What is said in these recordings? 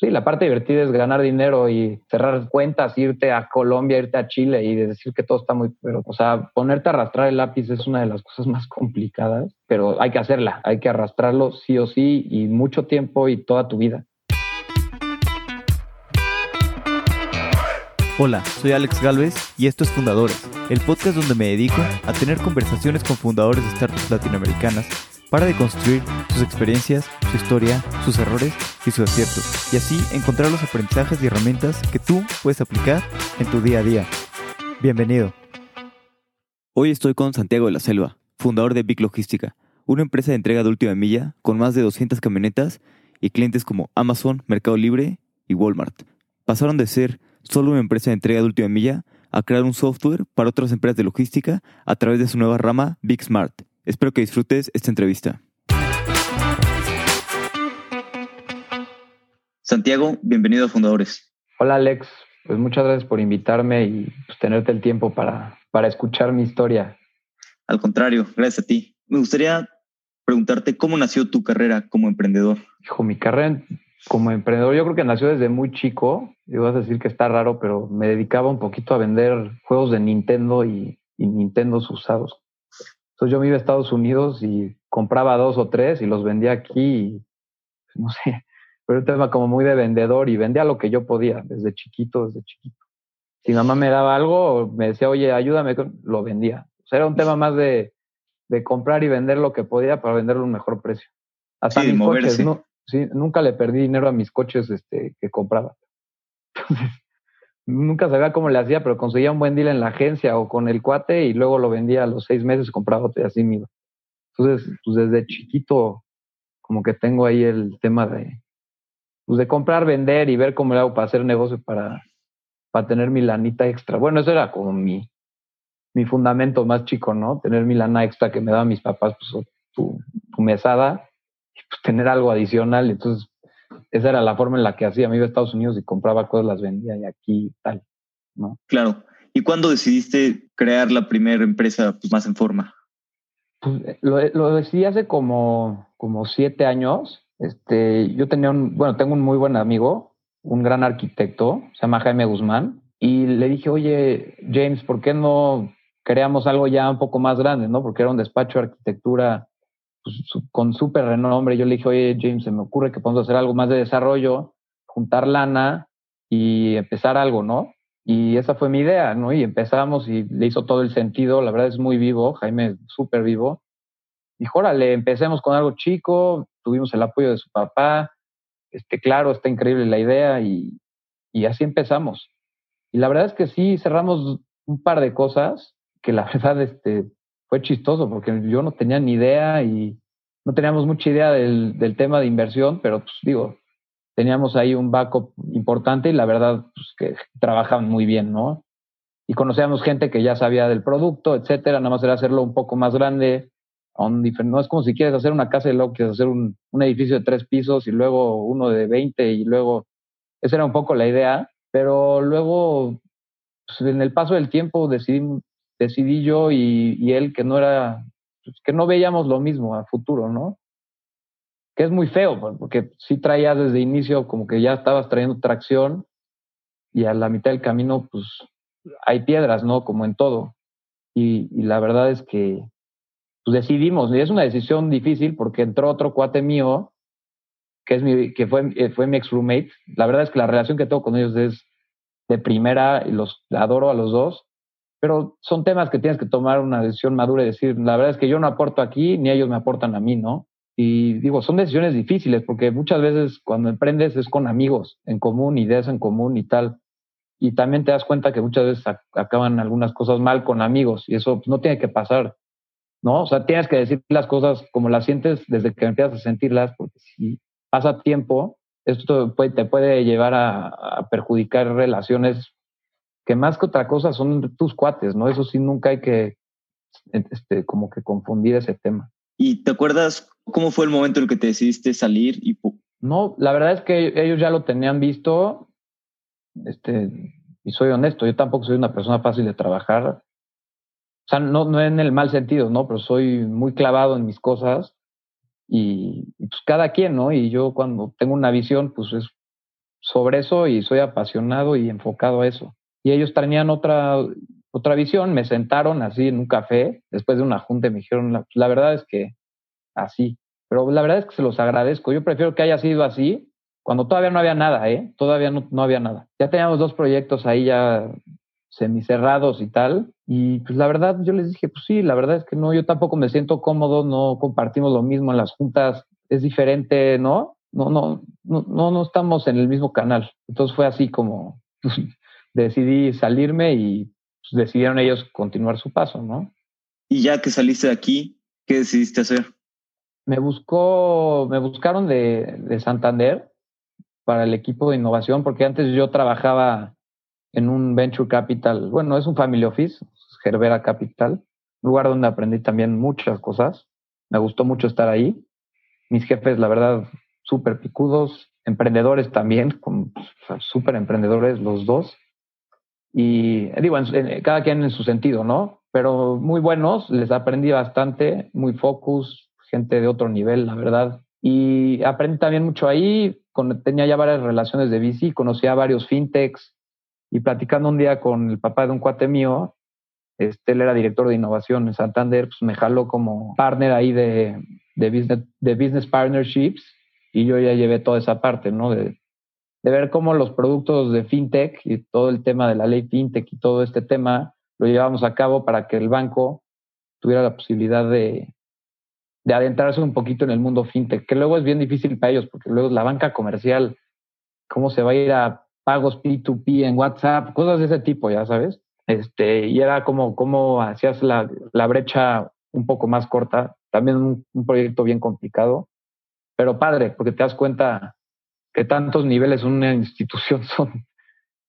Sí, la parte divertida es ganar dinero y cerrar cuentas, irte a Colombia, irte a Chile y decir que todo está muy... Pero, o sea, ponerte a arrastrar el lápiz es una de las cosas más complicadas, pero hay que hacerla, hay que arrastrarlo sí o sí y mucho tiempo y toda tu vida. Hola, soy Alex Galvez y esto es Fundadores, el podcast donde me dedico a tener conversaciones con fundadores de startups latinoamericanas para deconstruir sus experiencias, su historia, sus errores y sus aciertos, y así encontrar los aprendizajes y herramientas que tú puedes aplicar en tu día a día. Bienvenido. Hoy estoy con Santiago de la Selva, fundador de Big Logística, una empresa de entrega de última milla con más de 200 camionetas y clientes como Amazon, Mercado Libre y Walmart. Pasaron de ser solo una empresa de entrega de última milla a crear un software para otras empresas de logística a través de su nueva rama Big Smart Espero que disfrutes esta entrevista. Santiago, bienvenido a Fundadores. Hola Alex, pues muchas gracias por invitarme y pues, tenerte el tiempo para, para escuchar mi historia. Al contrario, gracias a ti. Me gustaría preguntarte cómo nació tu carrera como emprendedor. Hijo, mi carrera como emprendedor yo creo que nació desde muy chico. Y vas a decir que está raro, pero me dedicaba un poquito a vender juegos de Nintendo y, y Nintendo usados. Entonces yo me iba a Estados Unidos y compraba dos o tres y los vendía aquí, y, no sé, pero un tema como muy de vendedor y vendía lo que yo podía, desde chiquito, desde chiquito. Si mamá me daba algo, me decía, oye, ayúdame, lo vendía. O sea, era un tema más de, de comprar y vender lo que podía para venderlo a un mejor precio. Hasta mis coches, no, sí, nunca le perdí dinero a mis coches este, que compraba. Entonces, nunca sabía cómo le hacía, pero conseguía un buen deal en la agencia o con el cuate y luego lo vendía a los seis meses y compraba y así mismo. Entonces, pues desde chiquito, como que tengo ahí el tema de, pues de comprar, vender y ver cómo le hago para hacer negocio para, para tener mi lanita extra. Bueno, eso era como mi, mi fundamento más chico, ¿no? Tener mi lana extra que me daban mis papás, pues tu, tu mesada, y pues tener algo adicional. Entonces, esa era la forma en la que hacía. Me iba a Estados Unidos y compraba cosas, las vendía y aquí tal, ¿no? Claro. ¿Y cuándo decidiste crear la primera empresa pues, más en forma? Pues, eh, lo, lo, decidí hace como, como siete años. Este, yo tenía un, bueno, tengo un muy buen amigo, un gran arquitecto, se llama Jaime Guzmán, y le dije, oye, James, ¿por qué no creamos algo ya un poco más grande, no? Porque era un despacho de arquitectura pues, con súper renombre. Yo le dije, oye, James, se me ocurre que podemos hacer algo más de desarrollo, juntar lana y empezar algo, ¿no? Y esa fue mi idea, ¿no? Y empezamos y le hizo todo el sentido. La verdad es muy vivo, Jaime es súper vivo. Dijo, órale, empecemos con algo chico, tuvimos el apoyo de su papá. Este, claro, está increíble la idea y, y así empezamos. Y la verdad es que sí cerramos un par de cosas que la verdad este, fue chistoso porque yo no tenía ni idea y no teníamos mucha idea del, del tema de inversión, pero pues digo, teníamos ahí un backup importante y la verdad pues, que trabajaban muy bien, ¿no? Y conocíamos gente que ya sabía del producto, etcétera, nada más era hacerlo un poco más grande, no es como si quieres hacer una casa de luego quieres hacer un, un edificio de tres pisos y luego uno de 20 y luego, esa era un poco la idea, pero luego pues, en el paso del tiempo decidimos, decidí yo y, él que no era, pues, que no veíamos lo mismo a futuro, ¿no? Que es muy feo, pues, porque sí traías desde inicio como que ya estabas trayendo tracción y a la mitad del camino, pues hay piedras, ¿no? Como en todo. Y, la verdad es que pues decidimos, y es una decisión difícil porque entró otro cuate mío, que, es que fue, eh, fue mi ex roommate. La verdad es que la relación que tengo con ellos es de primera y los adoro a los dos pero son temas que tienes que tomar una decisión madura y decir, la verdad es que yo no aporto aquí, ni ellos me aportan a mí, ¿no? Y digo, son decisiones difíciles porque muchas veces cuando emprendes es con amigos en común, ideas en común y tal. Y también te das cuenta que muchas veces acaban algunas cosas mal con amigos y eso pues, no tiene que pasar, ¿no? O sea, tienes que decir las cosas como las sientes desde que empiezas a sentirlas, porque si pasa tiempo, esto te puede llevar a, a perjudicar relaciones que más que otra cosa son tus cuates, ¿no? Eso sí, nunca hay que, este, como que confundir ese tema. ¿Y te acuerdas cómo fue el momento en el que te decidiste salir? Y... No, la verdad es que ellos ya lo tenían visto, este, y soy honesto, yo tampoco soy una persona fácil de trabajar. O sea, no, no en el mal sentido, ¿no? Pero soy muy clavado en mis cosas y, y pues cada quien, ¿no? Y yo cuando tengo una visión, pues es sobre eso y soy apasionado y enfocado a eso. Y ellos tenían otra, otra visión, me sentaron así en un café después de una junta y me dijeron, la, verdad es que así, pero la verdad es que se los agradezco. Yo prefiero que haya sido así cuando todavía no había nada, ¿eh? Todavía no, no había nada. Ya teníamos dos proyectos ahí ya semicerrados y tal. Y pues la verdad, yo les dije, pues sí, la verdad es que no, yo tampoco me siento cómodo, no compartimos lo mismo en las juntas, es diferente, ¿no? No, no, no, no, no estamos en el mismo canal. Entonces fue así como decidí salirme y pues, decidieron ellos continuar su paso, ¿no? Y ya que saliste de aquí, ¿qué decidiste hacer? Me buscó, me buscaron de, de Santander para el equipo de innovación, porque antes yo trabajaba en un venture capital, bueno, es un family office, Gerbera Capital, un lugar donde aprendí también muchas cosas. Me gustó mucho estar ahí. Mis jefes, la verdad, súper picudos, emprendedores también, súper emprendedores los dos. Y digo, cada quien en su sentido, ¿no? Pero muy buenos, les aprendí bastante, muy focus, gente de otro nivel, la verdad. Y aprendí también mucho ahí, tenía ya varias relaciones de bici, conocía a varios fintechs, y platicando un día con el papá de un cuate mío, este, él era director de innovación en Santander, pues me jaló como partner ahí de, de, business, de business partnerships y yo ya llevé toda esa parte, ¿no? De, de ver cómo los productos de fintech y todo el tema de la ley fintech y todo este tema lo llevamos a cabo para que el banco tuviera la posibilidad de, de adentrarse un poquito en el mundo fintech, que luego es bien difícil para ellos, porque luego la banca comercial, cómo se va a ir a pagos P2P en WhatsApp, cosas de ese tipo, ya sabes. Este, y era como, como hacías la, la brecha un poco más corta, también un, un, proyecto bien complicado, pero padre, porque te das cuenta que tantos niveles una institución son,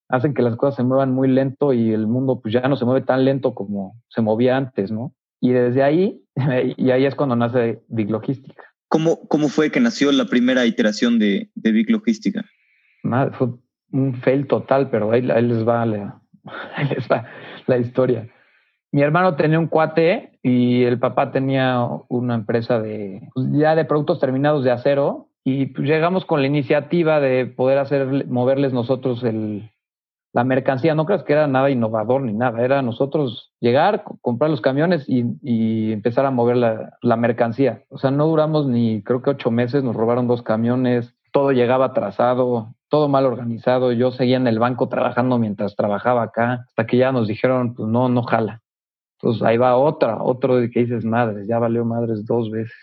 hacen que las cosas se muevan muy lento y el mundo pues ya no se mueve tan lento como se movía antes, ¿no? Y desde ahí, y ahí es cuando nace Big Logística. ¿Cómo, ¿Cómo fue que nació la primera iteración de, de Big Logística? Fue un fail total, pero ahí, ahí, les va la, ahí les va la historia. Mi hermano tenía un cuate y el papá tenía una empresa de pues ya de productos terminados de acero y pues llegamos con la iniciativa de poder hacer moverles nosotros el, la mercancía. No creas que era nada innovador ni nada, era nosotros llegar, comprar los camiones y, empezar a mover la, mercancía. O sea, no duramos ni creo que ocho meses, nos robaron dos camiones, todo llegaba atrasado, todo mal organizado. Yo seguía en el banco trabajando mientras trabajaba acá, hasta que ya nos dijeron, pues no, no jala. Entonces ahí va otra, otro que dices, madres, ya valió madres dos veces.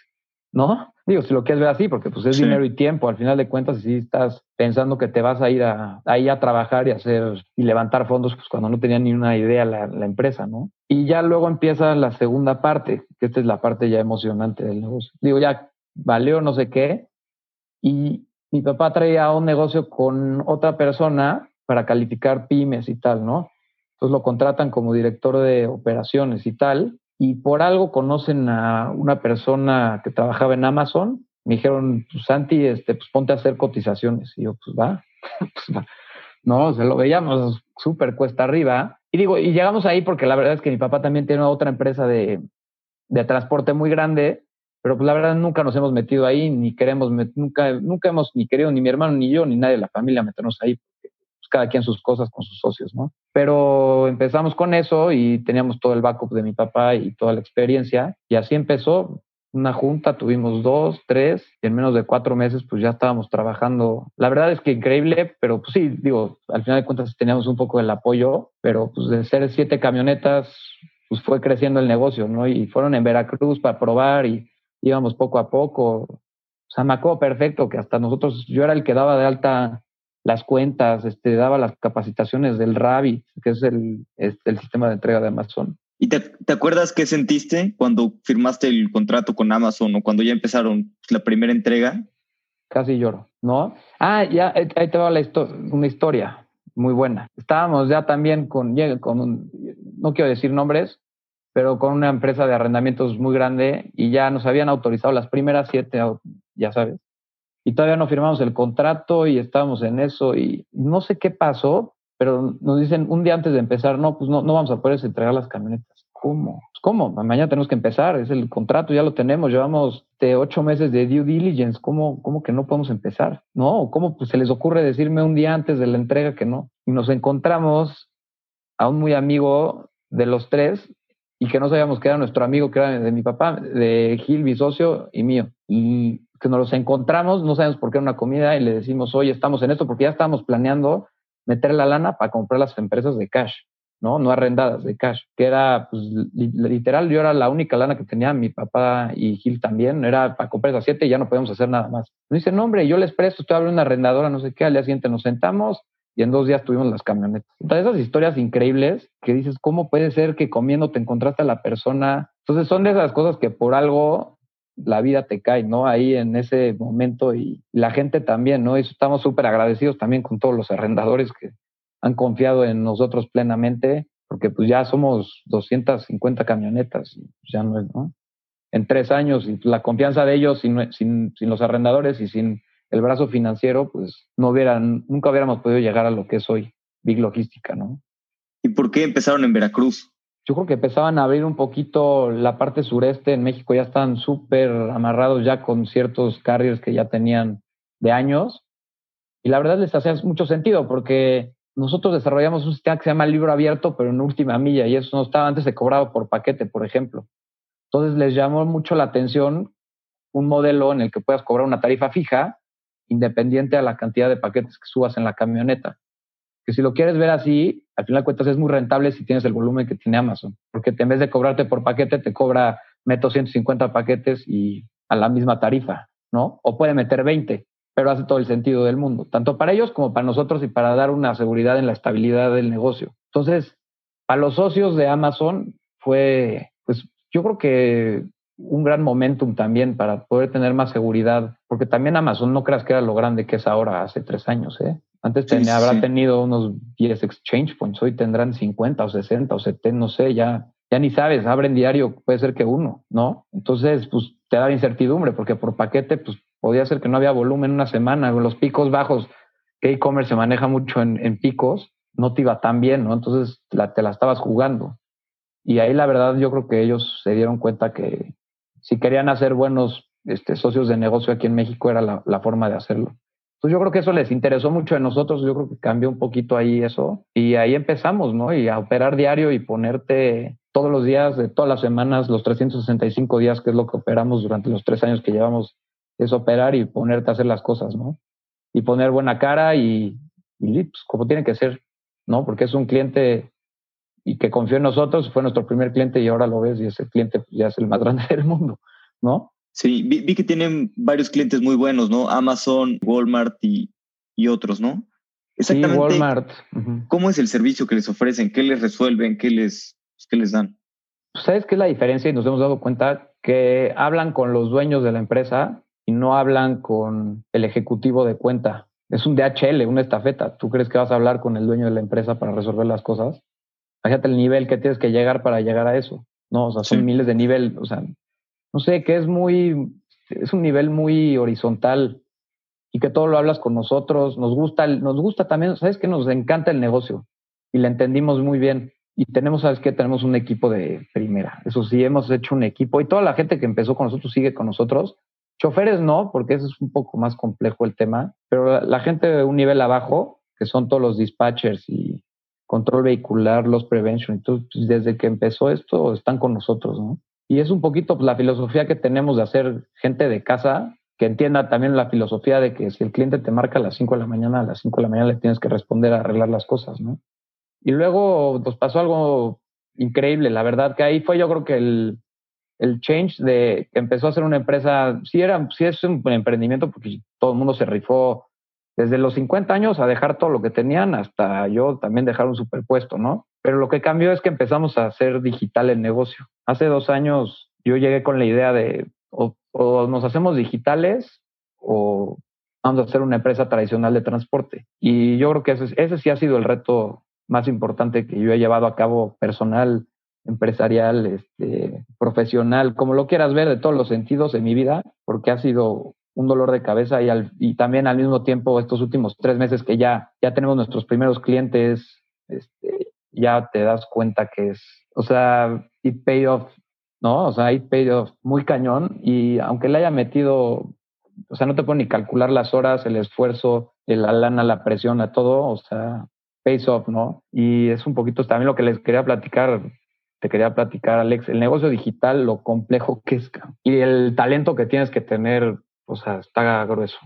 ¿No? Digo, si lo quieres ver así, porque pues es sí. dinero y tiempo, al final de cuentas, si estás pensando que te vas a ir a, ahí a trabajar y hacer y levantar fondos, pues cuando no tenía ni una idea la, la empresa, ¿no? Y ya luego empieza la segunda parte, que esta es la parte ya emocionante del negocio. Digo, ya valió no sé qué, y mi papá traía un negocio con otra persona para calificar pymes y tal, ¿no? Entonces lo contratan como director de operaciones y tal, y por algo conocen a una persona que trabajaba en Amazon. Me dijeron, pues Santi, este, pues ponte a hacer cotizaciones. Y yo, pues va, pues va. No, se lo veíamos súper cuesta arriba. Y digo, y llegamos ahí porque la verdad es que mi papá también tiene otra empresa de, de transporte muy grande pero pues la verdad nunca nos hemos metido ahí, ni queremos, nunca, nunca hemos ni querido, ni mi hermano, ni yo, ni nadie de la familia meternos ahí, cada quien sus cosas con sus socios, ¿no? Pero empezamos con eso y teníamos todo el backup de mi papá y toda la experiencia, y así empezó. Una junta, tuvimos dos, tres, y en menos de cuatro meses, pues ya estábamos trabajando. La verdad es que increíble, pero pues sí, digo, al final de cuentas teníamos un poco el apoyo, pero pues de ser siete camionetas, pues fue creciendo el negocio, ¿no? Y fueron en Veracruz para probar y íbamos poco a poco. O sea, me acuerdo perfecto que hasta nosotros, yo era el que daba de alta las cuentas, este, daba las capacitaciones del Rabbit, que es el, este, el sistema de entrega de Amazon. ¿Y te, te, acuerdas qué sentiste cuando firmaste el contrato con Amazon o cuando ya empezaron la primera entrega? Casi lloro, ¿no? Ah, ya, ahí te va la histo una historia muy buena. Estábamos ya también con, con un, no quiero decir nombres, pero con una empresa de arrendamientos muy grande y ya nos habían autorizado las primeras siete, ya sabes. Y todavía no firmamos el contrato y estábamos en eso y no sé qué pasó, pero nos dicen un día antes de empezar, no, pues no, no vamos a poder entregar las camionetas. ¿Cómo? O ¿cómo? Mañana tenemos que empezar, es el contrato, ya lo tenemos, llevamos de ocho meses de due diligence, ¿cómo, cómo que no podemos empezar? No, ¿cómo pues, se les ocurre decirme un día antes de la entrega que no? Y nos encontramos a un muy amigo de los tres y que no sabíamos que era nuestro amigo, que era de mi papá, de Gil, mi socio y mío. Y que nos los encontramos, no sabemos por qué una comida y le decimos, oye, estamos en esto porque ya estábamos planeando meter la lana para comprar las empresas de cash. ¿no? No arrendadas de cash, que era, pues, literal, yo era la única lana que tenía, mi papá y Gil también, era para comprar esas siete y ya no podíamos hacer nada más. Me dice, no, hombre, yo les presto, estoy de una arrendadora, no sé qué, al día siguiente nos sentamos y en dos días tuvimos las camionetas. Entonces, esas historias increíbles que dices, ¿cómo puede ser que comiendo te encontraste a la persona? Entonces, son de esas cosas que por algo la vida te cae, ¿no? Ahí en ese momento y la gente también, ¿no? Y estamos súper agradecidos también con todos los arrendadores que han confiado en nosotros plenamente, porque pues ya somos 250 camionetas, pues, ya no es, ¿no? En tres años, y la confianza de ellos sin, sin, sin los arrendadores y sin el brazo financiero, pues no hubieran, nunca hubiéramos podido llegar a lo que es hoy Big Logística, ¿no? ¿Y por qué empezaron en Veracruz? Yo creo que empezaban a abrir un poquito la parte sureste en México, ya están súper amarrados ya con ciertos carriers que ya tenían de años. Y la verdad les hacía mucho sentido porque nosotros desarrollamos un sistema que se llama libro abierto, pero en última milla, y eso no estaba antes de cobrado por paquete, por ejemplo. Entonces les llamó mucho la atención un modelo en el que puedas cobrar una tarifa fija, independiente a la cantidad de paquetes que subas en la camioneta. Que si lo quieres ver así, al final de cuentas es muy rentable si tienes el volumen que tiene Amazon, porque en vez de cobrarte por paquete, te cobra, meto 150 paquetes y a la misma tarifa, ¿no? O puede meter 20 pero hace todo el sentido del mundo, tanto para ellos como para nosotros y para dar una seguridad en la estabilidad del negocio. Entonces, para los socios de Amazon fue, pues yo creo que un gran momentum también para poder tener más seguridad, porque también Amazon no creas que era lo grande que es ahora hace tres años, ¿eh? Antes habrá tenido unos 10 exchange points, hoy tendrán 50 o 60 o 70, no sé, ya, ya ni sabes, abren diario, puede ser que uno, ¿no? Entonces, pues te da incertidumbre, porque por paquete, pues podía ser que no había volumen una semana, los picos bajos, que e-commerce se maneja mucho en, picos, no te iba tan bien, ¿no? Entonces la, te la estabas jugando. Y ahí la verdad yo creo que ellos se dieron cuenta que si querían hacer buenos este, socios de negocio aquí en México era la, la forma de hacerlo. Entonces yo creo que eso les interesó mucho a nosotros, yo creo que cambió un poquito ahí eso y ahí empezamos, ¿no? Y a operar diario y ponerte todos los días, de todas las semanas, los 365 días, que es lo que operamos durante los tres años que llevamos es operar y ponerte a hacer las cosas, ¿no? Y poner buena cara y, y pues, como tiene que ser, ¿no? Porque es un cliente y que confió en nosotros, fue nuestro primer cliente y ahora lo ves y ese cliente pues, ya es el más grande del mundo, ¿no? Sí, vi, que tienen varios clientes muy buenos, ¿no? Amazon, Walmart y, y otros, ¿no? Exactamente. Sí, Walmart. ¿Cómo es el servicio que les ofrecen? ¿Qué les resuelven? ¿Qué les, qué les dan? ¿Sabes qué es la diferencia? Y nos hemos dado cuenta que hablan con los dueños de la empresa y no hablan con el ejecutivo de cuenta. Es un DHL, una estafeta. ¿Tú crees que vas a hablar con el dueño de la empresa para resolver las cosas? Fíjate el nivel que tienes que llegar para llegar a eso. No, o sea, son miles de nivel, o sea, no sé, que es muy, es un nivel muy horizontal y que todo lo hablas con nosotros. Nos gusta, nos gusta también, sabes que nos encanta el negocio y le entendimos muy bien. Y tenemos, sabes que tenemos un equipo de primera. Eso sí, hemos hecho un equipo y toda la gente que empezó con nosotros sigue con nosotros Choferes no, porque eso es un poco más complejo el tema, pero la, gente de un nivel abajo, que son todos los dispatchers y control vehicular, los prevention, pues, desde que empezó esto están con nosotros, ¿no? Y es un poquito pues, la filosofía que tenemos de hacer gente de casa que entienda también la filosofía de que si el cliente te marca a las 5 de la mañana, a las 5 de la mañana le tienes que responder a arreglar las cosas, ¿no? Y luego nos pasó algo increíble, la verdad que ahí fue yo creo que el, el change de que empezó a ser una empresa, sí, era, sí es un emprendimiento porque todo el mundo se rifó desde los 50 años a dejar todo lo que tenían hasta yo también dejar un superpuesto, ¿no? Pero lo que cambió es que empezamos a hacer digital el negocio. Hace dos años yo llegué con la idea de o, nos hacemos digitales o vamos a hacer una empresa tradicional de transporte. Y yo creo que ese, ese sí ha sido el reto más importante que yo he llevado a cabo personal empresarial, este, profesional, como lo quieras ver, de todos los sentidos de mi vida, porque ha sido un dolor de cabeza y, y también al mismo tiempo estos últimos tres meses que ya, ya tenemos nuestros primeros clientes, este, ya te das cuenta que es, o sea, it paid off, ¿no? O sea, it paid off muy cañón y aunque le haya metido, o sea, no te puedo ni calcular las horas, el esfuerzo, la lana, la presión, a todo, o sea, pays off, ¿no? Y es un poquito también lo que les quería platicar, te quería platicar, Alex, el negocio digital, lo complejo que es, y el talento que tienes que tener, o sea, está grueso.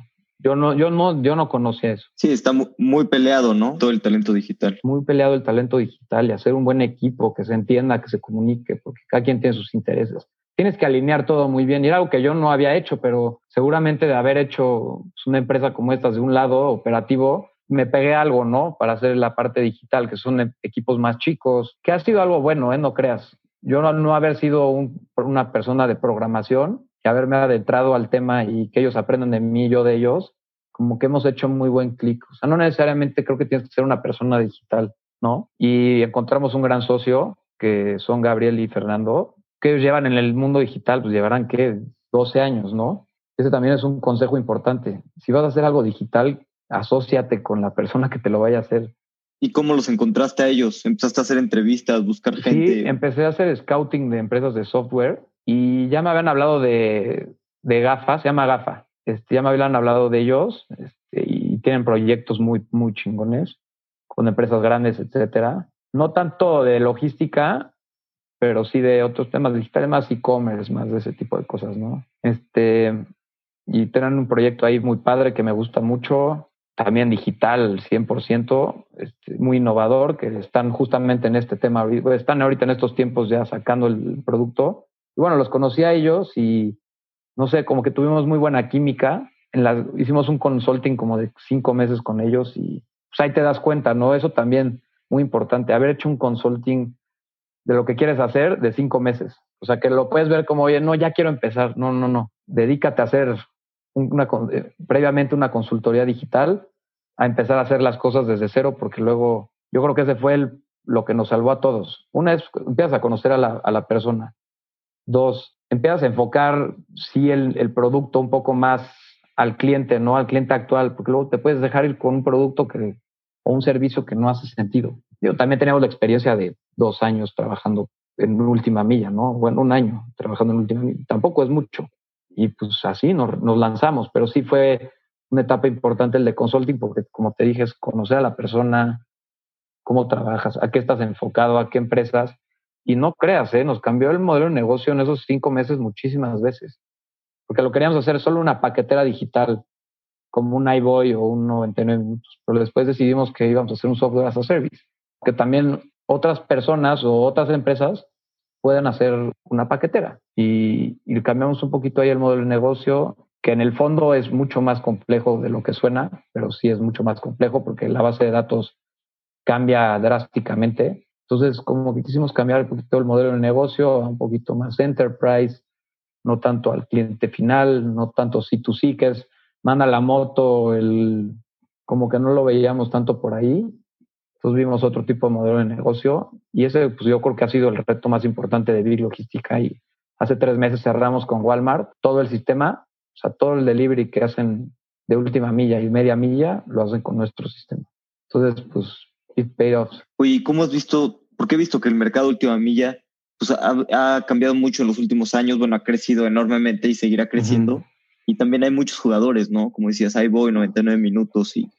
Yo no, yo no, yo no conocía eso. Sí, está muy peleado, ¿no? Todo el talento digital. Muy peleado el talento digital y hacer un buen equipo que se entienda, que se comunique, porque cada quien tiene sus intereses. Tienes que alinear todo muy bien y era algo que yo no había hecho, pero seguramente de haber hecho una empresa como esta de un lado operativo, me pegué algo, ¿no? Para hacer la parte digital, que son equipos más chicos, que ha sido algo bueno, ¿eh? No creas. Yo no, no haber sido una persona de programación y haberme adentrado al tema y que ellos aprendan de mí y yo de ellos, como que hemos hecho muy buen clic. O sea, no necesariamente creo que tienes que ser una persona digital, ¿no? Y encontramos un gran socio, que son Gabriel y Fernando, que ellos llevan en el mundo digital, pues llevarán, ¿qué? 12 años, ¿no? Ese también es un consejo importante. Si vas a hacer algo digital, asóciate con la persona que te lo vaya a hacer. ¿Y cómo los encontraste a ellos? ¿Empezaste a hacer entrevistas, buscar gente? Sí, empecé a hacer scouting de empresas de software y ya me habían hablado de, de GAFA, se llama GAFA. Este, ya me habían hablado de ellos este, y tienen proyectos muy, muy chingones con empresas grandes, etcétera. No tanto de logística, pero sí de otros temas digitales, más e-commerce, más de ese tipo de cosas, ¿no? Este, y tienen un proyecto ahí muy padre que me gusta mucho también digital 100%, este, muy innovador, que están justamente en este tema, están ahorita en estos tiempos ya sacando el producto. Y bueno, los conocí a ellos y no sé, como que tuvimos muy buena química. En la, hicimos un consulting como de cinco meses con ellos y pues ahí te das cuenta, ¿no? Eso también muy importante, haber hecho un consulting de lo que quieres hacer de cinco meses. O sea, que lo puedes ver como, oye, no, ya quiero empezar. No, no, no. Dedícate a hacer una, eh, previamente una consultoría digital a empezar a hacer las cosas desde cero, porque luego yo creo que ese fue el, lo que nos salvó a todos. Una es, empiezas a conocer a la, a la persona. Dos, empiezas a enfocar, sí, el, el, producto un poco más al cliente, no al cliente actual, porque luego te puedes dejar ir con un producto que, o un servicio que no hace sentido. Yo también teníamos la experiencia de dos años trabajando en última milla, ¿no? Bueno, un año trabajando en última milla. Tampoco es mucho y pues así nos, nos, lanzamos, pero sí fue una etapa importante el de consulting porque como te dije conocer a la persona, cómo trabajas, a qué estás enfocado, a qué empresas y no creas, ¿eh? nos cambió el modelo de negocio en esos cinco meses muchísimas veces, porque lo queríamos hacer solo una paquetera digital como un iBoy o un 99 minutos, pero después decidimos que íbamos a hacer un software as a service, que también otras personas o otras empresas pueden hacer una paquetera. Y, cambiamos un poquito ahí el modelo de negocio, que en el fondo es mucho más complejo de lo que suena, pero sí es mucho más complejo porque la base de datos cambia drásticamente. Entonces, como que quisimos cambiar un poquito el modelo de negocio un poquito más enterprise, no tanto al cliente final, no tanto C2C, que es manda la moto, el, como que no lo veíamos tanto por ahí, entonces vimos otro tipo de modelo de negocio y ese pues yo creo que ha sido el reto más importante de Big Logística y hace tres meses cerramos con Walmart todo el sistema, o sea, todo el delivery que hacen de última milla y media milla lo hacen con nuestro sistema. Entonces, pues, paid off. Oye, ¿cómo has visto? Porque he visto que el mercado última milla pues, ha, cambiado mucho en los últimos años, bueno, ha crecido enormemente y seguirá creciendo. Y también hay muchos jugadores, ¿no? Como decías, voy 99 minutos y,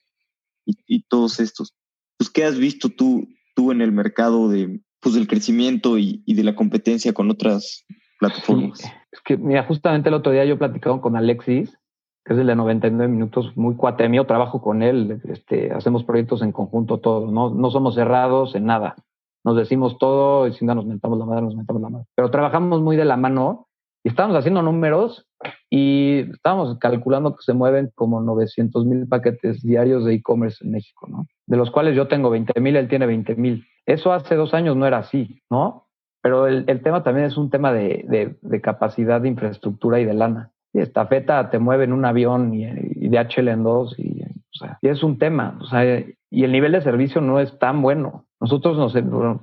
y, y todos estos pues, ¿qué has visto tú, tú en el mercado de, pues, del crecimiento y, y de la competencia con otras plataformas? es que, mira, justamente el otro día yo platicado con Alexis, que es el de 99 minutos, muy cuate mío, trabajo con él, este, hacemos proyectos en conjunto todos, ¿no? no somos cerrados en nada. Nos decimos todo y si no nos mentamos la madre, nos mentamos la madre. Pero trabajamos muy de la mano y estamos haciendo números y estamos calculando que se mueven como 900 mil paquetes diarios de e-commerce en México, ¿no? De los cuales yo tengo 20 mil, él tiene 20 mil. Eso hace dos años no era así, ¿no? Pero el, el tema también es un tema de, de, de, capacidad de infraestructura y de lana. Y esta feta te mueve en un avión y, y de HL en dos y, o sea, y es un tema. O sea, y el nivel de servicio no es tan bueno. Nosotros, nos,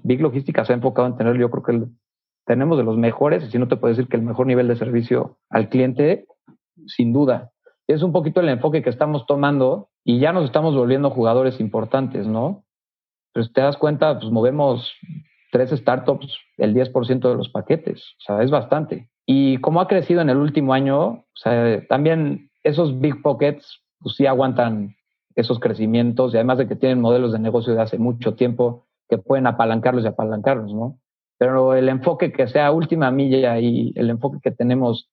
Big Logística se ha enfocado en tener, yo creo que el, tenemos de los mejores, si no te puedo decir que el mejor nivel de servicio al cliente, sin duda. Es un poquito el enfoque que estamos tomando y ya nos estamos volviendo jugadores importantes, ¿no? Pues te das cuenta, pues movemos tres startups el 10% de los paquetes. O sea, es bastante. Y como ha crecido en el último año, o sea, también esos big pockets pues sí aguantan esos crecimientos y además de que tienen modelos de negocio de hace mucho tiempo que pueden apalancarlos y apalancarlos, ¿no? Pero el enfoque que sea última milla y el enfoque que tenemos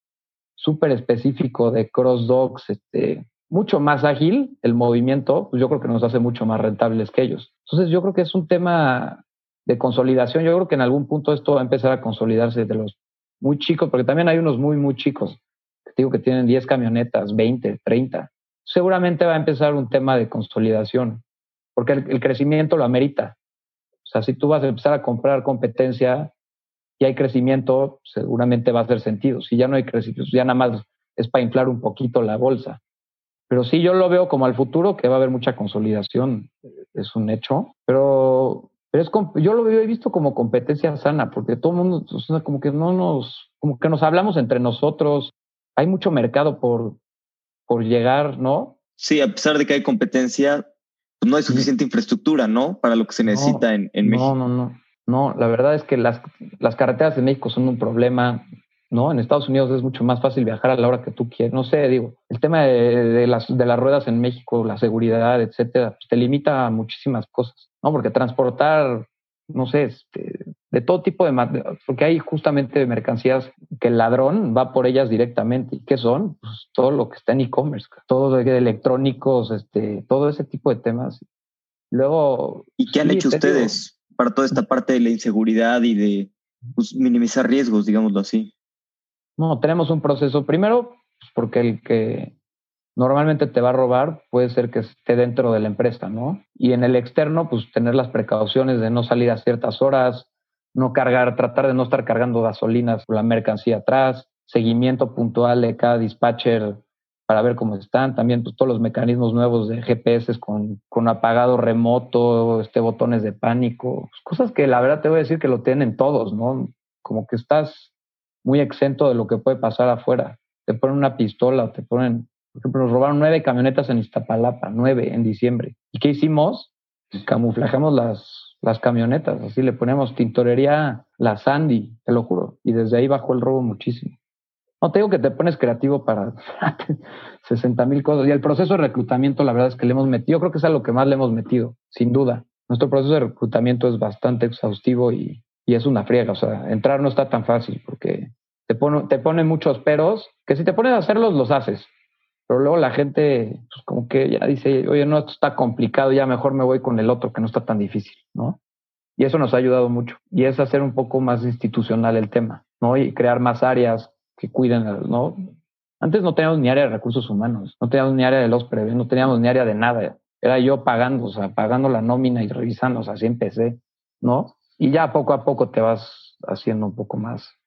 súper específico de cross dogs, este, mucho más ágil el movimiento, pues yo creo que nos hace mucho más rentables que ellos. Entonces yo creo que es un tema de consolidación. Yo creo que en algún punto esto va a empezar a consolidarse de los muy chicos, porque también hay unos muy, muy chicos, que digo que tienen 10 camionetas, 20, 30. Seguramente va a empezar un tema de consolidación, porque el, crecimiento lo amerita. O sea, si tú vas a empezar a comprar competencia y hay crecimiento, seguramente va a hacer sentido. Si ya no hay crecimiento, ya nada más es para inflar un poquito la bolsa. Pero sí, yo lo veo como al futuro, que va a haber mucha consolidación, es un hecho. Pero, pero es, yo lo he visto como competencia sana, porque todo el mundo, o sea, como que no nos, como que nos hablamos entre nosotros. Hay mucho mercado por, por llegar, ¿no? Sí, a pesar de que hay competencia, pues no hay suficiente infraestructura, ¿no? Para lo que se necesita en, en México. No, no, no. No, la verdad es que las, las carreteras de México son un problema. ¿No? En Estados Unidos es mucho más fácil viajar a la hora que tú quieres. No sé, digo, el tema de, las, de las ruedas en México, la seguridad, etcétera, pues te limita a muchísimas cosas, ¿no? Porque transportar, no sé, este, de todo tipo de, porque hay justamente mercancías que el ladrón va por ellas directamente. ¿Y qué son? Pues todo lo que está en e-commerce, todo de electrónicos, este, todo ese tipo de temas. Luego. ¿Y qué han hecho ustedes para toda esta parte de la inseguridad y de pues, minimizar riesgos, digámoslo así? No, tenemos un proceso. Primero, pues, porque el que normalmente te va a robar puede ser que esté dentro de la empresa, ¿no? Y en el externo, pues tener las precauciones de no salir a ciertas horas, no cargar, tratar de no estar cargando gasolinas o la mercancía atrás, seguimiento puntual de cada dispatcher para ver cómo están, también pues, todos los mecanismos nuevos de GPS con, con apagado remoto, este, botones de pánico, pues, cosas que la verdad te voy a decir que lo tienen todos, ¿no? Como que estás muy exento de lo que puede pasar afuera. Te ponen una pistola te ponen, por ejemplo, nos robaron nueve camionetas en Iztapalapa, nueve en diciembre. ¿Y qué hicimos? Camuflajamos las, las camionetas, así le ponemos tintorería la Sandy, te lo juro. Y desde ahí bajó el robo muchísimo. No te digo que te pones creativo para 60 mil cosas. Y el proceso de reclutamiento, la verdad es que le hemos metido, yo creo que es a lo que más le hemos metido, sin duda. Nuestro proceso de reclutamiento es bastante exhaustivo y, y es una friega. O sea, entrar no está tan fácil porque te, pone, te ponen muchos peros, que si te pones a hacerlos, los haces. Pero luego la gente, pues como que ya dice, oye, no, esto está complicado, ya mejor me voy con el otro que no está tan difícil, ¿no? Y eso nos ha ayudado mucho. Y es hacer un poco más institucional el tema, ¿no? Y crear más áreas que cuiden, ¿no? Antes no teníamos ni área de recursos humanos, no teníamos ni área de los previos, no teníamos ni área de nada. Era yo pagando, o sea, pagando la nómina y revisando, o sea, así empecé, ¿no? y ya poco a poco te vas haciendo un poco más.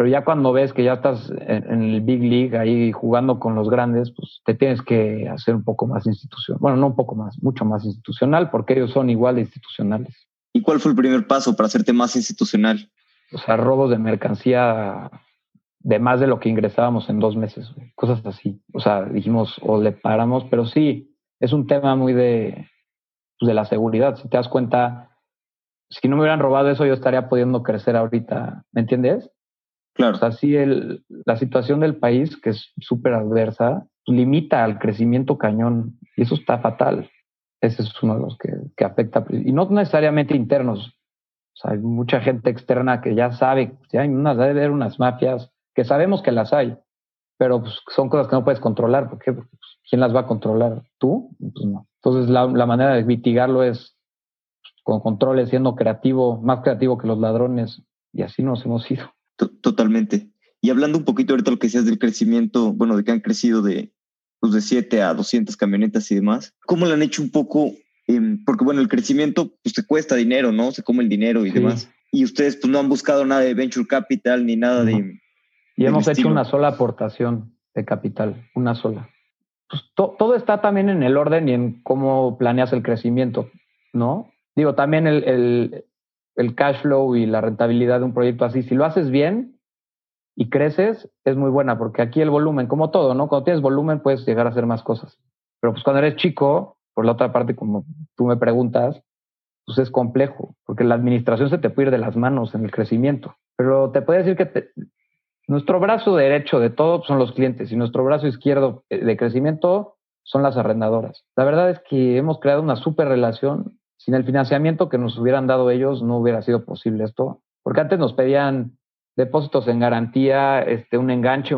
Pero ya cuando ves que ya estás en, el Big League ahí jugando con los grandes, pues te tienes que hacer un poco más institucional. Bueno, no un poco más, mucho más institucional, porque ellos son igual de institucionales. ¿Y cuál fue el primer paso para hacerte más institucional? O sea, robos de mercancía de más de lo que ingresábamos en dos meses, cosas así. O sea, dijimos, o le paramos, pero sí, es un tema muy de, pues, de la seguridad. Si te das cuenta, si no me hubieran robado eso, yo estaría pudiendo crecer ahorita, ¿me entiendes? Claro. O sea, sí, el, la situación del país, que es súper adversa, limita al crecimiento cañón y eso está fatal. Ese es uno de los que, que afecta, y no necesariamente internos. O sea, hay mucha gente externa que ya sabe, ya hay unas, debe haber unas mafias que sabemos que las hay, pero pues, son cosas que no puedes controlar. ¿Por qué? Porque pues, ¿quién las va a controlar? ¿Tú? Pues no. Entonces, la, la manera de mitigarlo es con controles, siendo creativo, más creativo que los ladrones, y así nos hemos ido. Totalmente. Y hablando un poquito ahorita de lo que decías del crecimiento, bueno, de que han crecido de, pues de 7 a 200 camionetas y demás, ¿cómo lo han hecho un poco? porque bueno, el crecimiento pues te cuesta dinero, ¿no? Se come el dinero y demás. Y ustedes pues no han buscado nada de venture capital ni nada de... Y hemos hecho una sola aportación de capital, una sola. Pues todo está también en el orden y en cómo planeas el crecimiento, ¿no? digo, también el, el, cash flow y la rentabilidad de un proyecto así, si lo haces bien y creces, es muy buena, porque aquí el volumen, como todo, ¿no? Cuando tienes volumen puedes llegar a hacer más cosas. Pero pues cuando eres chico, por la otra parte, como tú me preguntas, pues es complejo, porque la administración se te puede ir de las manos en el crecimiento. Pero te puedo decir que nuestro brazo derecho de todo son los clientes y nuestro brazo izquierdo de crecimiento son las arrendadoras. La verdad es que hemos creado una súper relación. Sin el financiamiento que nos hubieran dado ellos, no hubiera sido posible esto. Porque antes nos pedían depósitos en garantía, este, un enganche.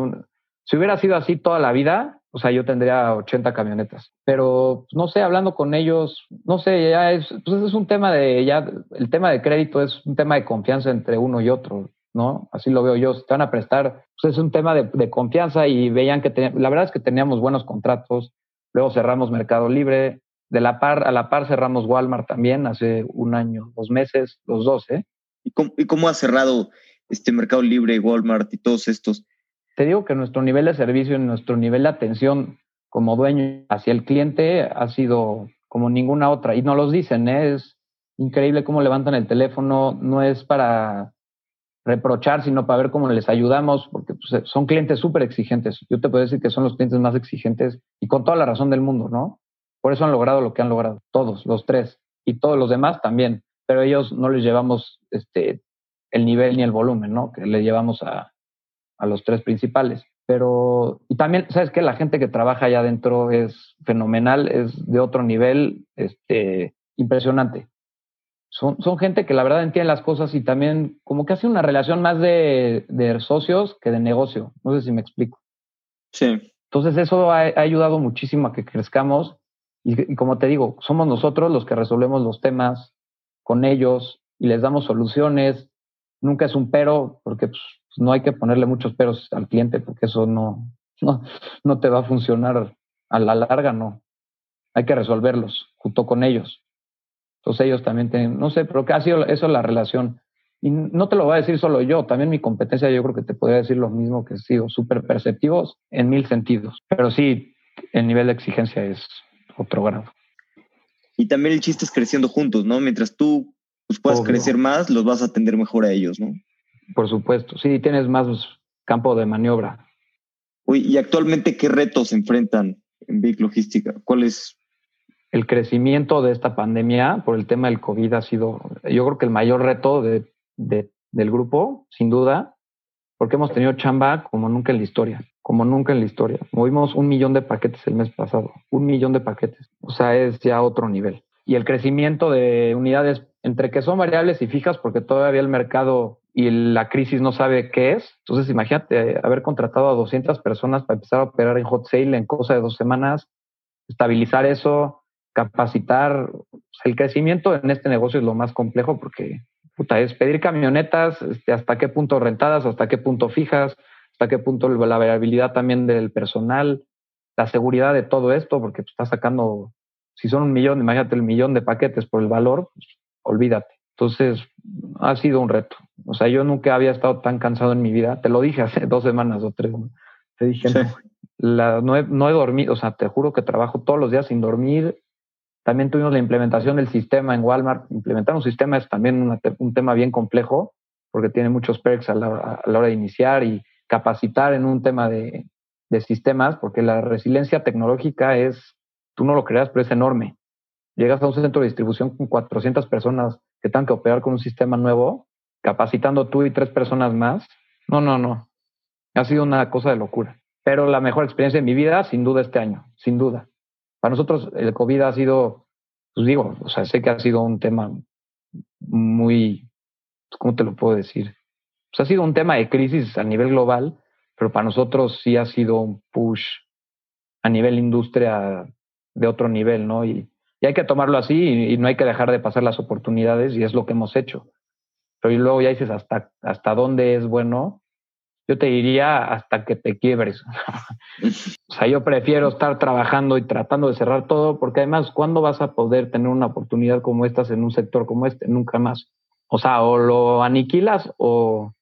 Si hubiera sido así toda la vida, o sea, yo tendría 80 camionetas. Pero, no sé, hablando con ellos, no sé, ya es, pues es un tema de, ya, el tema de crédito es un tema de confianza entre uno y otro, ¿no? Así lo veo yo. Si te van a prestar, pues es un tema de, confianza y veían que, la verdad es que teníamos buenos contratos. Luego cerramos Mercado Libre. De la par, a la par cerramos Walmart también hace un año, dos meses, los dos, ¿eh? ¿Y cómo, y cómo ha cerrado este Mercado Libre, Walmart y todos estos? te digo que nuestro nivel de servicio y nuestro nivel de atención como dueño hacia el cliente ha sido como ninguna otra. Y no los dicen, ¿eh? es increíble cómo levantan el teléfono, no es para reprochar, sino para ver cómo les ayudamos, porque pues, son clientes súper exigentes. Yo te puedo decir que son los clientes más exigentes y con toda la razón del mundo, ¿no? Por eso han logrado lo que han logrado, todos, los tres, y todos los demás también, pero ellos no les llevamos este, el nivel ni el volumen, ¿no? Que le llevamos a, a los tres principales. Pero, y también, ¿sabes que La gente que trabaja allá adentro es fenomenal, es de otro nivel, este, impresionante. Son, son gente que la verdad entiende las cosas y también como que hace una relación más de, de socios que de negocio. No sé si me explico. Sí. Entonces eso ha, ayudado muchísimo a que crezcamos y, como te digo, somos nosotros los que resolvemos los temas con ellos y les damos soluciones. Nunca es un pero porque pues, no hay que ponerle muchos peros al cliente porque eso no, no, no te va a funcionar a la larga, no. Hay que resolverlos junto con ellos. Entonces ellos también tienen, no sé, pero que ha sido eso la relación. Y no te lo voy a decir solo yo, también mi competencia yo creo que te podría decir lo mismo que he sido súper perceptivos en mil sentidos. Pero sí, el nivel de exigencia es otro grado. Y también el chiste es creciendo juntos, ¿no? Mientras tú pues, puedas crecer más, los vas a atender mejor a ellos, ¿no? Por supuesto, sí, tienes más campo de maniobra. Uy, ¿y actualmente qué retos se enfrentan en Big Logística? ¿Cuál es? El crecimiento de esta pandemia por el tema del COVID ha sido, yo creo que el mayor reto de, del grupo, sin duda, porque hemos tenido chamba como nunca en la historia, como nunca en la historia. Movimos un millón de paquetes el mes pasado, un millón de paquetes. O sea, es ya otro nivel. Y el crecimiento de unidades, entre que son variables y fijas, porque todavía el mercado y la crisis no sabe qué es. Entonces, imagínate haber contratado a 200 personas para empezar a operar en hot sale en cosa de dos semanas, estabilizar eso, capacitar. el crecimiento en este negocio es lo más complejo porque puta, es pedir camionetas, este, hasta qué punto rentadas, hasta qué punto fijas, hasta qué punto la variabilidad también del personal, la seguridad de todo esto, porque pues, estás sacando, si son un millón, imagínate el millón de paquetes por el valor, pues, olvídate. Entonces, ha sido un reto. O sea, yo nunca había estado tan cansado en mi vida. Te lo dije hace dos semanas o tres. Te dije, no, no, he, no he dormido. O sea, te juro que trabajo todos los días sin dormir. También tuvimos la implementación del sistema en Walmart. Implementar un sistema es también un tema bien complejo porque tiene muchos perks a la, a la, hora de iniciar y capacitar en un tema de, de sistemas, porque la resiliencia tecnológica es, tú no lo creas, pero es enorme. Llegas a un centro de distribución con 400 personas que tengan que operar con un sistema nuevo, capacitando tú y tres personas más. No, no, no. Ha sido una cosa de locura. Pero la mejor experiencia de mi vida, sin duda, este año, sin duda. Para nosotros el COVID ha sido, pues digo, o sea, sé que ha sido un tema muy, ¿cómo te lo puedo decir? Pues ha sido un tema de crisis a nivel global, pero para nosotros sí ha sido un push a nivel industria de otro nivel, ¿no? Y, hay que tomarlo así y, no hay que dejar de pasar las oportunidades y es lo que hemos hecho. Pero luego ya dices hasta, hasta dónde es bueno. Yo te diría hasta que te quiebres. o sea, yo prefiero estar trabajando y tratando de cerrar todo porque además, ¿cuándo vas a poder tener una oportunidad como esta en un sector como este? Nunca más. O sea, o lo aniquilas o,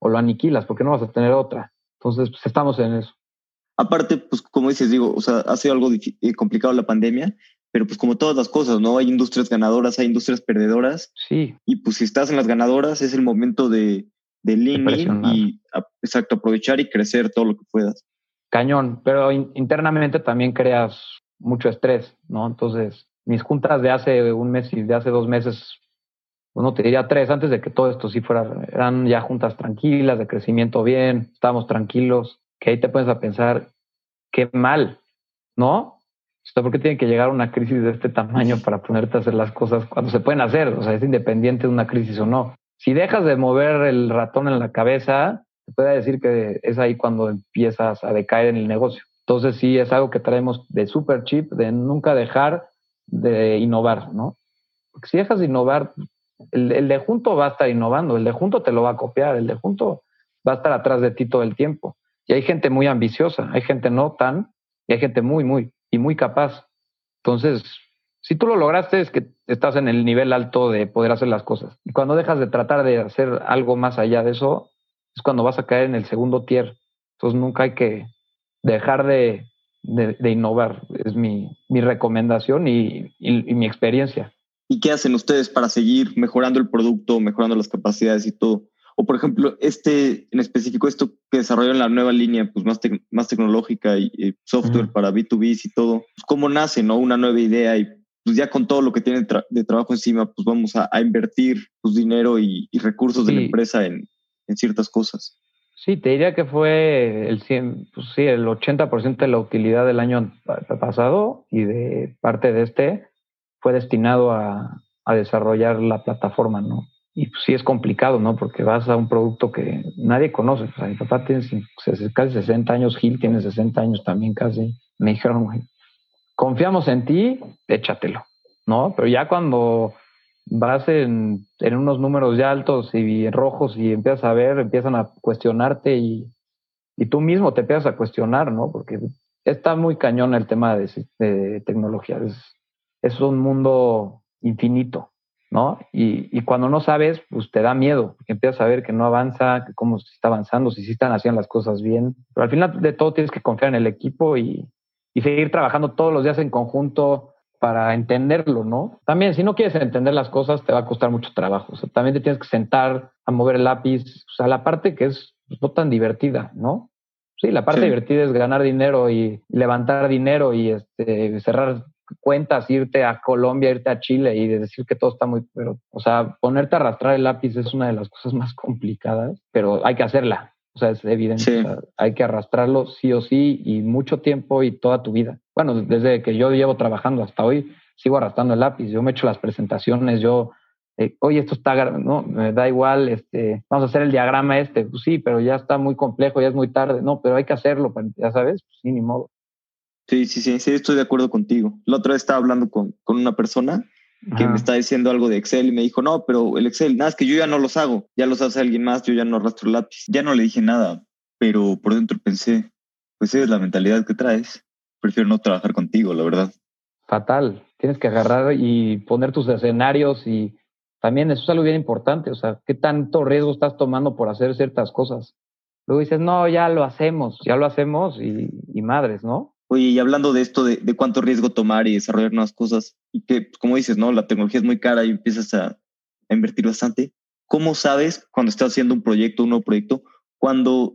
o lo aniquilas porque no vas a tener otra. Entonces, pues estamos en eso. Aparte, pues como dices, digo, o sea, ha sido algo eh, complicado la pandemia, pero pues como todas las cosas, ¿no? Hay industrias ganadoras, hay industrias perdedoras. Sí. Y pues si estás en las ganadoras es el momento de, de lean y exacto, aprovechar y crecer todo lo que puedas. Cañón, pero internamente también creas mucho estrés, ¿no? Entonces, mis juntas de hace un mes y de hace dos meses, uno te diría tres, antes de que todo esto sí fuera, eran ya juntas tranquilas, de crecimiento bien, estábamos tranquilos, que ahí te pones a pensar, qué mal, ¿no? ¿Por qué tiene que llegar una crisis de este tamaño para ponerte a hacer las cosas cuando se pueden hacer? O sea, es independiente de una crisis o no. Si dejas de mover el ratón en la cabeza, te puede decir que es ahí cuando empiezas a decaer en el negocio. Entonces sí es algo que traemos de super chip, de nunca dejar de innovar, ¿no? Porque si dejas de innovar, el, el, de junto va a estar innovando, el de junto te lo va a copiar, el de junto va a estar atrás de ti todo el tiempo. Y hay gente muy ambiciosa, hay gente no tan, y hay gente muy, muy, y muy capaz. Entonces, si tú lo lograste, es que estás en el nivel alto de poder hacer las cosas. Y cuando dejas de tratar de hacer algo más allá de eso, es cuando vas a caer en el segundo tier. Entonces, nunca hay que dejar de, de, innovar. Es mi, mi recomendación y, y, mi experiencia. ¿Y qué hacen ustedes para seguir mejorando el producto, mejorando las capacidades y todo? O por ejemplo, este en específico, esto que desarrollaron la nueva línea, pues más, más tecnológica y, software para B2B y todo, pues, ¿cómo nace, no? Una nueva idea y pues ya con todo lo que tienen de trabajo encima, pues vamos a, invertir pues, dinero y, recursos de la empresa en, en, ciertas cosas. Sí, te diría que fue el 100, pues sí, el 80% de la utilidad del año pasado y de parte de este fue destinado a, a desarrollar la plataforma, ¿no? y pues, sí es complicado, ¿no? Porque vas a un producto que nadie conoce. O sea, mi papá tiene casi 60 años, Gil tiene 60 años también casi. Me dijeron, confiamos en ti, échatelo, ¿no? Pero ya cuando vas en, unos números ya altos y rojos y empiezas a ver, empiezan a cuestionarte y, y tú mismo te empiezas a cuestionar, ¿no? Porque está muy cañón el tema de, tecnología. Es, un mundo infinito. ¿no? Y, y, cuando no sabes, pues te da miedo, empiezas a ver que no avanza, que cómo se está avanzando, si sí están haciendo las cosas bien. Pero al final de todo tienes que confiar en el equipo y, y seguir trabajando todos los días en conjunto para entenderlo, ¿no? También, si no quieres entender las cosas, te va a costar mucho trabajo. O sea, también te tienes que sentar a mover el lápiz, o sea, la parte que es no tan divertida, ¿no? Sí, la parte divertida es ganar dinero y levantar dinero y este, cerrar cuentas irte a Colombia, irte a Chile y decir que todo está muy, pero, o sea, ponerte a arrastrar el lápiz es una de las cosas más complicadas, pero hay que hacerla. O sea, es evidente. hay que arrastrarlo sí o sí y mucho tiempo y toda tu vida. Bueno, desde que yo llevo trabajando hasta hoy, sigo arrastrando el lápiz. Yo me echo las presentaciones, yo, eh, oye, esto está, no, me da igual, este, vamos a hacer el diagrama este. Pues sí, pero ya está muy complejo, ya es muy tarde. No, pero hay que hacerlo, ya sabes, pues sí, ni modo. Sí, sí, sí, sí, estoy de acuerdo contigo. La otra vez estaba hablando con, con una persona que me está diciendo algo de Excel y me dijo, no, pero el Excel, nada, es que yo ya no los hago, ya los hace alguien más, yo ya no arrastro lápiz. Ya no le dije nada, pero por dentro pensé, pues es la mentalidad que traes, prefiero no trabajar contigo, la verdad. Fatal, tienes que agarrar y poner tus escenarios y también eso es algo bien importante, o sea, ¿qué tanto riesgo estás tomando por hacer ciertas cosas? Luego dices, no, ya lo hacemos, ya lo hacemos y, y madres, ¿no? Oye, y hablando de esto, de, cuánto riesgo tomar y desarrollar nuevas cosas, y que, pues, como dices, ¿no? La tecnología es muy cara y empiezas a, invertir bastante. ¿Cómo sabes cuando estás haciendo un proyecto, un nuevo proyecto, cuando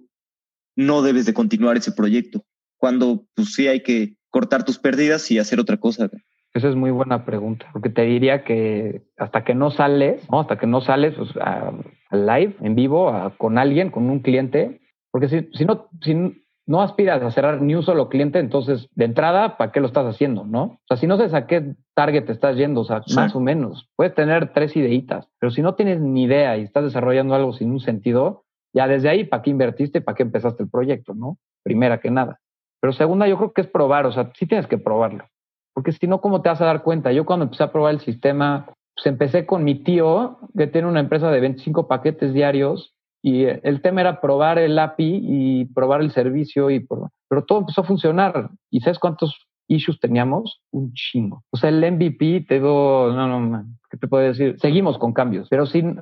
no debes de continuar ese proyecto? Cuando, pues sí, hay que cortar tus pérdidas y hacer otra cosa. Esa es muy buena pregunta, porque te diría que hasta que no sales, ¿no? hasta que no sales pues, a, live, en vivo, con alguien, con un cliente, porque si, si no, si, no aspiras a cerrar ni un solo cliente, entonces de entrada, ¿para qué lo estás haciendo? ¿No? O sea, si no sabes a qué target te estás yendo, o sea, más o menos, puedes tener tres ideitas, pero si no tienes ni idea y estás desarrollando algo sin un sentido, ya desde ahí, ¿para qué invertiste? ¿Para qué empezaste el proyecto? ¿No? Primera que nada. Pero segunda, yo creo que es probar, o sea, sí tienes que probarlo, porque si no, ¿cómo te vas a dar cuenta? Yo cuando empecé a probar el sistema, pues empecé con mi tío, que tiene una empresa de 25 paquetes diarios, y el tema era probar el API y probar el servicio, y pero todo empezó a funcionar. ¿Y sabes cuántos issues teníamos? Un chingo. O sea, el MVP, te digo, no, no, ¿qué te puedo decir? Seguimos con cambios, pero sin,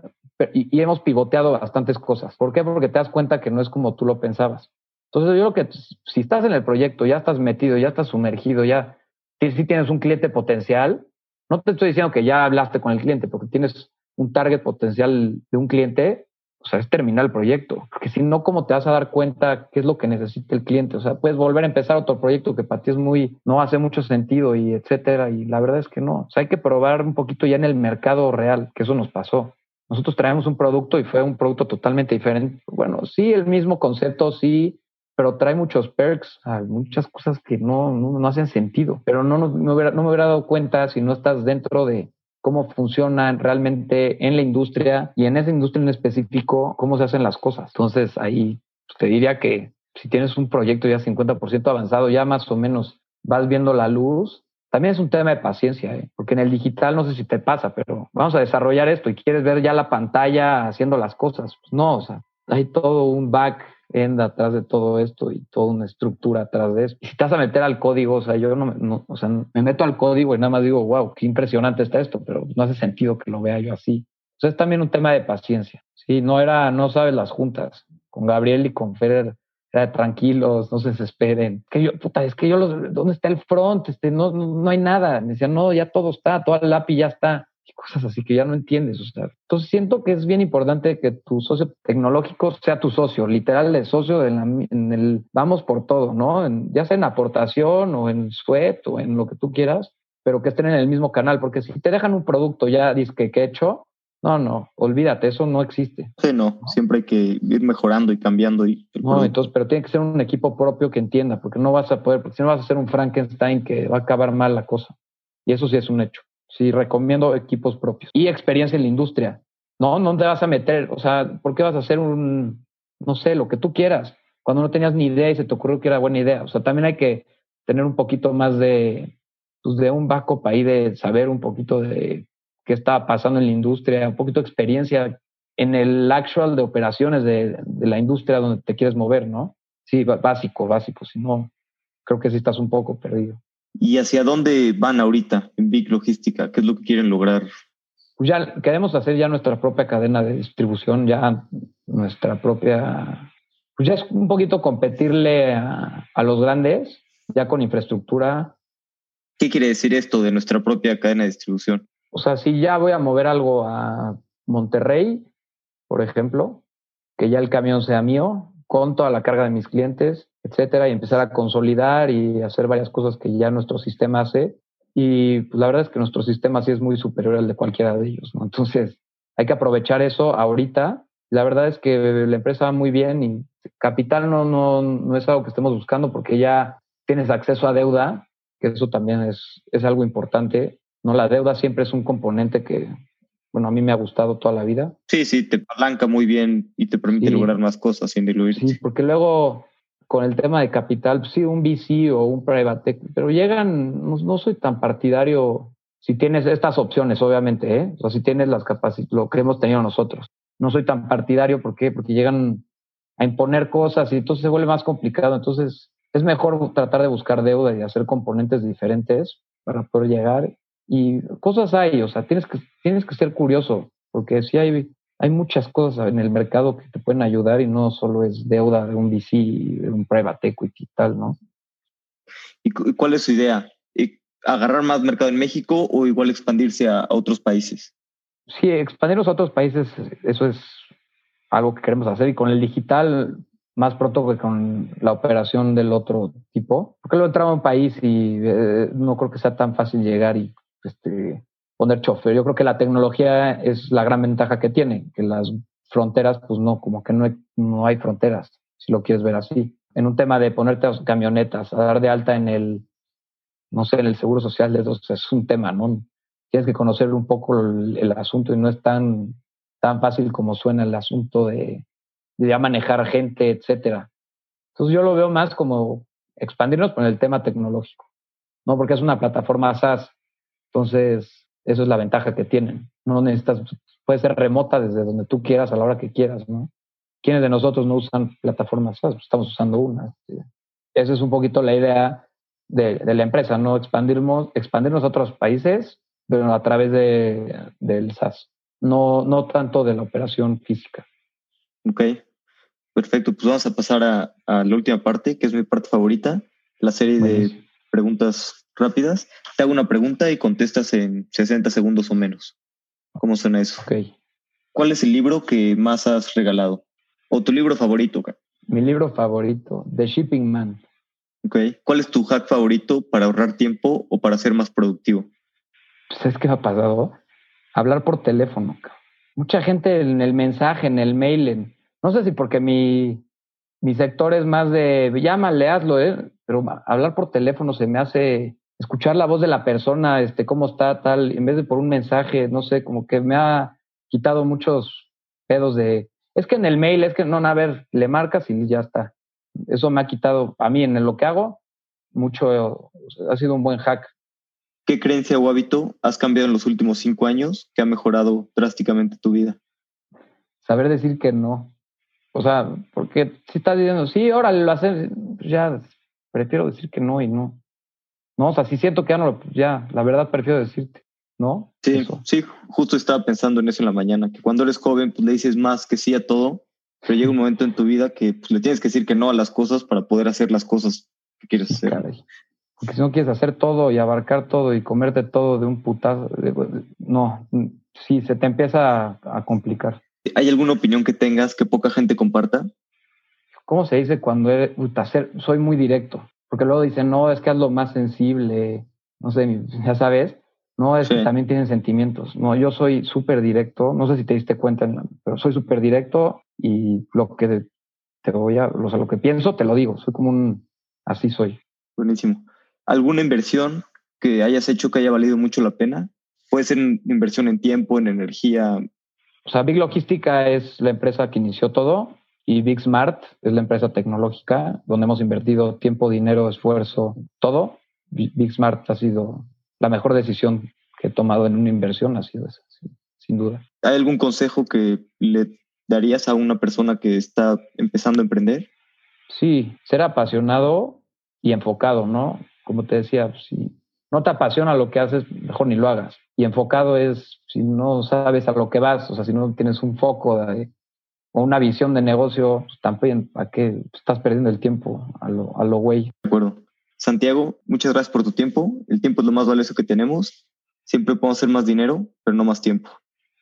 y, y, hemos pivoteado bastantes cosas. ¿Por qué? Porque te das cuenta que no es como tú lo pensabas. Entonces, yo creo que si estás en el proyecto, ya estás metido, ya estás sumergido, ya si tienes un cliente potencial, no te estoy diciendo que ya hablaste con el cliente, porque tienes un target potencial de un cliente, o sea, es terminar el proyecto, porque si no, ¿cómo te vas a dar cuenta qué es lo que necesita el cliente? O sea, puedes volver a empezar otro proyecto que para ti es muy, no hace mucho sentido y etcétera, y la verdad es que no. O sea, hay que probar un poquito ya en el mercado real, que eso nos pasó. Nosotros traemos un producto y fue un producto totalmente diferente. Bueno, sí, el mismo concepto, sí, pero trae muchos perks, muchas cosas que no, no, hacen sentido. Pero no, no, hubiera, no me hubiera dado cuenta si no estás dentro de, cómo funcionan realmente en la industria y en esa industria en específico, cómo se hacen las cosas. Entonces ahí te diría que si tienes un proyecto ya 50% avanzado, ya más o menos vas viendo la luz. También es un tema de paciencia, ¿eh? porque en el digital no sé si te pasa, pero vamos a desarrollar esto y quieres ver ya la pantalla haciendo las cosas. Pues no, o sea, hay todo un back end atrás de todo esto y toda una estructura atrás de eso. Y si vas a meter al código, o sea, yo no, no, o sea, me meto al código y nada más digo, wow, qué impresionante está esto, pero no hace sentido que lo vea yo así. O sea, es también un tema de paciencia. Sí, no era, no sabes las juntas. Con Gabriel y con Fer era tranquilos, no se desesperen. Que yo, puta, es que yo los, ¿dónde está el front? Este, no, no, no hay nada. Me decían, no, ya todo está, toda el API ya está cosas así que ya no entiendes. O sea, entonces siento que es bien importante que tu socio tecnológico sea tu socio, literal el socio en, el vamos por todo, ¿no? ya sea en aportación o en sweat o en lo que tú quieras, pero que estén en el mismo canal, porque si te dejan un producto ya disque que hecho, no, no, olvídate, eso no existe. Sí, no, siempre hay que ir mejorando y cambiando. Y no, entonces, pero tiene que ser un equipo propio que entienda, porque no vas a poder, porque si no vas a ser un Frankenstein que va a acabar mal la cosa. Y eso sí es un hecho. Sí, recomiendo equipos propios y experiencia en la industria. No, no te vas a meter, o sea, ¿por qué vas a hacer un, no sé, lo que tú quieras? Cuando no tenías ni idea y se te ocurrió que era buena idea. O sea, también hay que tener un poquito más de, pues de un backup ahí, de saber un poquito de qué está pasando en la industria, un poquito de experiencia en el actual de operaciones de, de la industria donde te quieres mover, ¿no? Sí, básico, básico, si no, creo que sí estás un poco perdido. ¿Y hacia dónde van ahorita en Big Logística? ¿Qué es lo que quieren lograr? Pues ya queremos hacer ya nuestra propia cadena de distribución, ya nuestra propia, pues ya es un poquito competirle a, a los grandes, ya con infraestructura. ¿Qué quiere decir esto de nuestra propia cadena de distribución? O sea, si ya voy a mover algo a Monterrey, por ejemplo, que ya el camión sea mío, con toda la carga de mis clientes, etcétera, y empezar a consolidar y hacer varias cosas que ya nuestro sistema hace. Y pues, la verdad es que nuestro sistema sí es muy superior al de cualquiera de ellos, ¿no? Entonces, hay que aprovechar eso ahorita. La verdad es que la empresa va muy bien y capital no, no, no es algo que estemos buscando porque ya tienes acceso a deuda, que eso también es, es algo importante. No, la deuda siempre es un componente que, bueno, a mí me ha gustado toda la vida. Sí, sí, te palanca muy bien y te permite lograr más cosas sin diluirte. Sí, porque luego con el tema de capital, pues sí, un VC o un private pero llegan, no, soy tan partidario si tienes estas opciones, obviamente, ¿eh? o si tienes las capacidades, lo que hemos tenido nosotros. No soy tan partidario, ¿por qué? Porque llegan a imponer cosas y entonces se vuelve más complicado. Entonces, es mejor tratar de buscar deuda y hacer componentes diferentes para poder llegar. Y cosas hay, o sea, tienes que, tienes que ser curioso, porque si hay hay muchas cosas en el mercado que te pueden ayudar y no solo es deuda de un VC, de un private equity y tal, ¿no? ¿Y cuál es su idea? ¿Agarrar más mercado en México o igual expandirse a, otros países? Sí, expandirnos a otros países, eso es algo que queremos hacer y con el digital más pronto que con la operación del otro tipo, porque lo entraba a un país y eh, no creo que sea tan fácil llegar y este, poner chofer. Yo creo que la tecnología es la gran ventaja que tiene, que las fronteras, pues no, como que no hay, no hay fronteras, si lo quieres ver así. En un tema de ponerte a camionetas, a dar de alta en el, no sé, en el seguro social de dos, es un tema, ¿no? Tienes que conocer un poco el, asunto y no es tan, tan fácil como suena el asunto de, de ya manejar gente, etcétera. Entonces yo lo veo más como expandirnos con el tema tecnológico, ¿no? Porque es una plataforma SaaS. Entonces, eso es la ventaja que tienen. No necesitas, puede ser remota desde donde tú quieras a la hora que quieras, ¿no? ¿Quiénes de nosotros no usan plataformas pues estamos usando una. Esa es un poquito la idea de, la empresa, ¿no? Expandirnos, expandirnos a otros países, pero a través de, del SaaS, no, no tanto de la operación física. Ok, perfecto. Pues vamos a pasar a, a la última parte, que es mi parte favorita, la serie de preguntas rápidas. Te hago una pregunta y contestas en 60 segundos o menos. ¿Cómo suena eso? Ok. ¿cuál es el libro que más has regalado? ¿O tu libro favorito? Mi libro favorito, The Shipping Man. Okay. ¿Cuál es tu hack favorito para ahorrar tiempo o para ser más productivo? Pues es que me ha pasado hablar por teléfono. Mucha gente en el mensaje, en el mail, no sé si porque mi, mi sector es más de llámale, hazlo, ¿eh? pero hablar por teléfono se me hace escuchar la voz de la persona, este, cómo está, tal, en vez de por un mensaje, no sé, como que me ha quitado muchos pedos de, es que en el mail, es que no, a ver, le marcas y ya está. Eso me ha quitado a mí en lo que hago mucho, ha sido un buen hack. ¿Qué creencia o hábito has cambiado en los últimos cinco años que ha mejorado drásticamente tu vida? Saber decir que no. O sea, porque si estás diciendo, sí, órale, lo haces, pues ya prefiero decir que no y no. No, o sea, si siento que ya no, ya, la verdad prefiero decirte, ¿no? Sí, sí, justo estaba pensando en eso en la mañana, que cuando eres joven, pues le dices más que sí a todo, pero llega un momento en tu vida que pues, le tienes que decir que no a las cosas para poder hacer las cosas que quieres hacer. Porque si no quieres hacer todo y abarcar todo y comerte todo de un putazo, no, sí, se te empieza a, complicar. ¿Hay alguna opinión que tengas que poca gente comparta? ¿Cómo se dice cuando eres, soy muy directo? Porque luego dicen, no, es que es lo más sensible, no sé, ya sabes, no, es que también tienen sentimientos. No, yo soy súper directo, no sé si te diste cuenta, pero soy súper directo y lo que te voy a, o sea, lo que pienso te lo digo, soy como un, así soy. Buenísimo. ¿Alguna inversión que hayas hecho que haya valido mucho la pena? Puede ser inversión en tiempo, en energía. O sea, Big Logística es la empresa que inició todo y Big Smart es la empresa tecnológica donde hemos invertido tiempo, dinero, esfuerzo, todo. Big Smart ha sido la mejor decisión que he tomado en una inversión, ha sido esa, sin duda. ¿Hay algún consejo que le darías a una persona que está empezando a emprender? Sí, ser apasionado y enfocado, ¿no? Como te decía, si no te apasiona lo que haces, mejor ni lo hagas. Y enfocado es, si no sabes a lo que vas, o sea, si no tienes un foco o una visión de negocio, pues también, ¿a qué estás perdiendo el tiempo? A lo, a lo güey. De acuerdo. Santiago, muchas gracias por tu tiempo. El tiempo es lo más valioso que tenemos. Siempre podemos hacer más dinero, pero no más tiempo.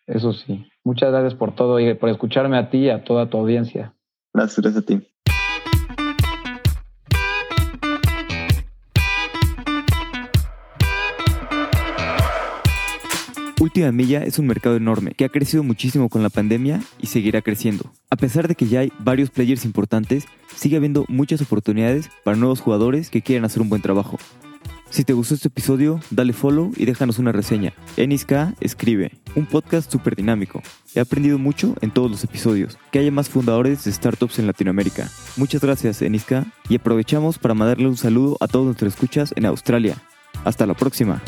Eso sí. Muchas gracias por todo y por escucharme a ti y a toda tu audiencia. Gracias, gracias a ti. Última Milla es un mercado enorme que ha crecido muchísimo con la pandemia y seguirá creciendo. A pesar de que ya hay varios players importantes, sigue habiendo muchas oportunidades para nuevos jugadores que quieren hacer un buen trabajo. Si te gustó este episodio, dale follow y déjanos una reseña. Eniska escribe, un podcast súper dinámico. He aprendido mucho en todos los episodios. Que haya más fundadores de startups en Latinoamérica. Muchas gracias, Eniska, y aprovechamos para mandarle un saludo a todos nuestros escuchas en Australia. Hasta la próxima.